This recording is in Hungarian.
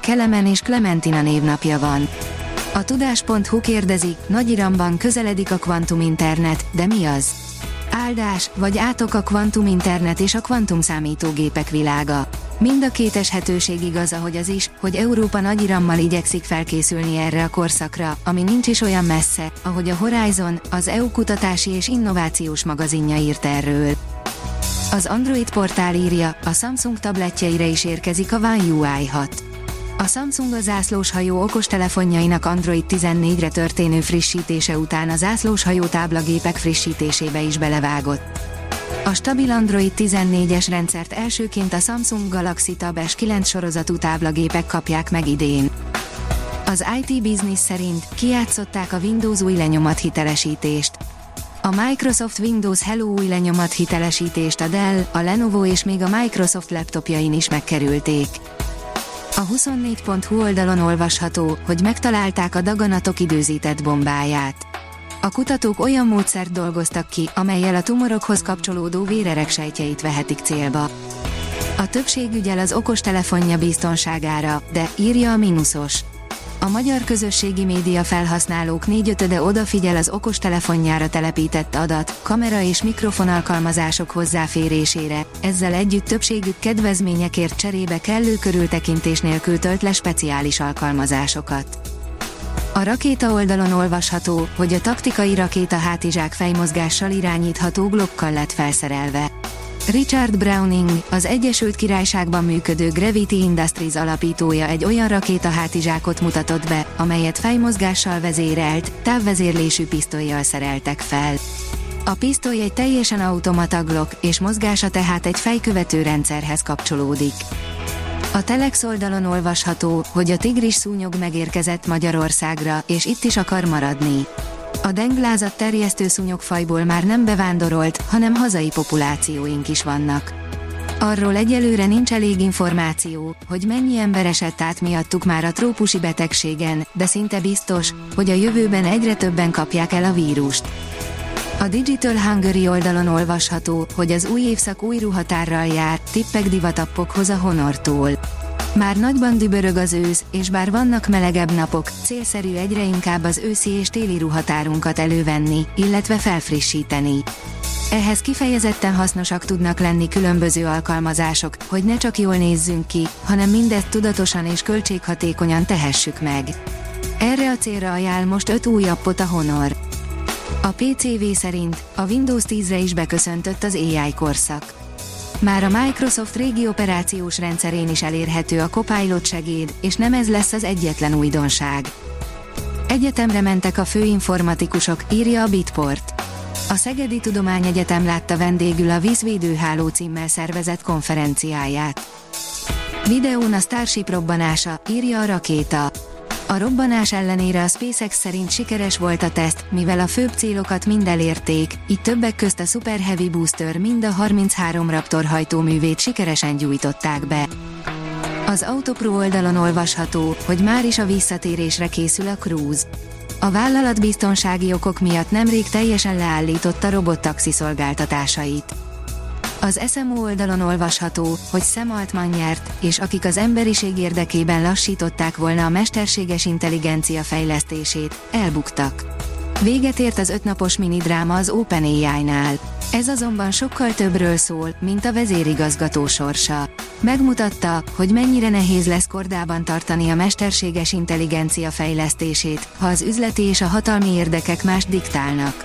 Kelemen és Clementina névnapja van. A tudás.hu kérdezi, Nagy Iramban közeledik a kvantum internet, de mi az? Áldás, vagy átok a kvantum internet és a kvantum számítógépek világa. Mind a két eshetőség igaz, ahogy az is, hogy Európa nagy irammal igyekszik felkészülni erre a korszakra, ami nincs is olyan messze, ahogy a Horizon, az EU kutatási és innovációs magazinja írt erről. Az Android portál írja, a Samsung tabletjeire is érkezik a One UI 6. A Samsung a zászlóshajó okostelefonjainak Android 14-re történő frissítése után a zászlóshajó táblagépek frissítésébe is belevágott. A stabil Android 14-es rendszert elsőként a Samsung Galaxy Tab S9 sorozatú táblagépek kapják meg idén. Az IT Business szerint kiátszották a Windows új lenyomat hitelesítést. A Microsoft Windows Hello új lenyomat hitelesítést a Dell, a Lenovo és még a Microsoft laptopjain is megkerülték. A 24.hu oldalon olvasható, hogy megtalálták a daganatok időzített bombáját. A kutatók olyan módszert dolgoztak ki, amelyel a tumorokhoz kapcsolódó vérerek sejtjeit vehetik célba. A többség ügyel az okostelefonja biztonságára, de írja a mínuszos. A magyar közösségi média felhasználók négyötöde odafigyel az okostelefonjára telepített adat, kamera és mikrofon alkalmazások hozzáférésére, ezzel együtt többségük kedvezményekért cserébe kellő körültekintés nélkül tölt le speciális alkalmazásokat. A rakéta oldalon olvasható, hogy a taktikai rakéta hátizsák fejmozgással irányítható blokkal lett felszerelve. Richard Browning, az Egyesült Királyságban működő Gravity Industries alapítója egy olyan rakétahátizsákot mutatott be, amelyet fejmozgással vezérelt, távvezérlésű pisztolyjal szereltek fel. A pisztoly egy teljesen automata Glock, és mozgása tehát egy fejkövető rendszerhez kapcsolódik. A Telex oldalon olvasható, hogy a tigris szúnyog megérkezett Magyarországra, és itt is akar maradni. A denglázat terjesztő szúnyogfajból már nem bevándorolt, hanem hazai populációink is vannak. Arról egyelőre nincs elég információ, hogy mennyi ember esett át miattuk már a trópusi betegségen, de szinte biztos, hogy a jövőben egyre többen kapják el a vírust. A Digital Hungary oldalon olvasható, hogy az új évszak új ruhatárral jár, tippek divatappokhoz a Honortól. Már nagyban dübörög az ősz, és bár vannak melegebb napok, célszerű egyre inkább az őszi és téli ruhatárunkat elővenni, illetve felfrissíteni. Ehhez kifejezetten hasznosak tudnak lenni különböző alkalmazások, hogy ne csak jól nézzünk ki, hanem mindezt tudatosan és költséghatékonyan tehessük meg. Erre a célra ajánl most 5 új appot a Honor. A PCV szerint a Windows 10-re is beköszöntött az AI korszak. Már a Microsoft régi operációs rendszerén is elérhető a Copilot segéd, és nem ez lesz az egyetlen újdonság. Egyetemre mentek a főinformatikusok, írja a Bitport. A Szegedi Tudományegyetem látta vendégül a Vízvédőháló címmel szervezett konferenciáját. Videón a Starship robbanása, írja a rakéta. A robbanás ellenére a SpaceX szerint sikeres volt a teszt, mivel a főbb célokat mind elérték, így többek közt a Super Heavy Booster mind a 33 Raptor hajtóművét sikeresen gyújtották be. Az Autopro oldalon olvasható, hogy már is a visszatérésre készül a Cruise. A vállalat biztonsági okok miatt nemrég teljesen leállította robottaxi szolgáltatásait. Az SMO oldalon olvasható, hogy Sam Altman nyert, és akik az emberiség érdekében lassították volna a mesterséges intelligencia fejlesztését, elbuktak. Véget ért az ötnapos minidráma az OpenAI-nál. Ez azonban sokkal többről szól, mint a vezérigazgató sorsa. Megmutatta, hogy mennyire nehéz lesz kordában tartani a mesterséges intelligencia fejlesztését, ha az üzleti és a hatalmi érdekek más diktálnak.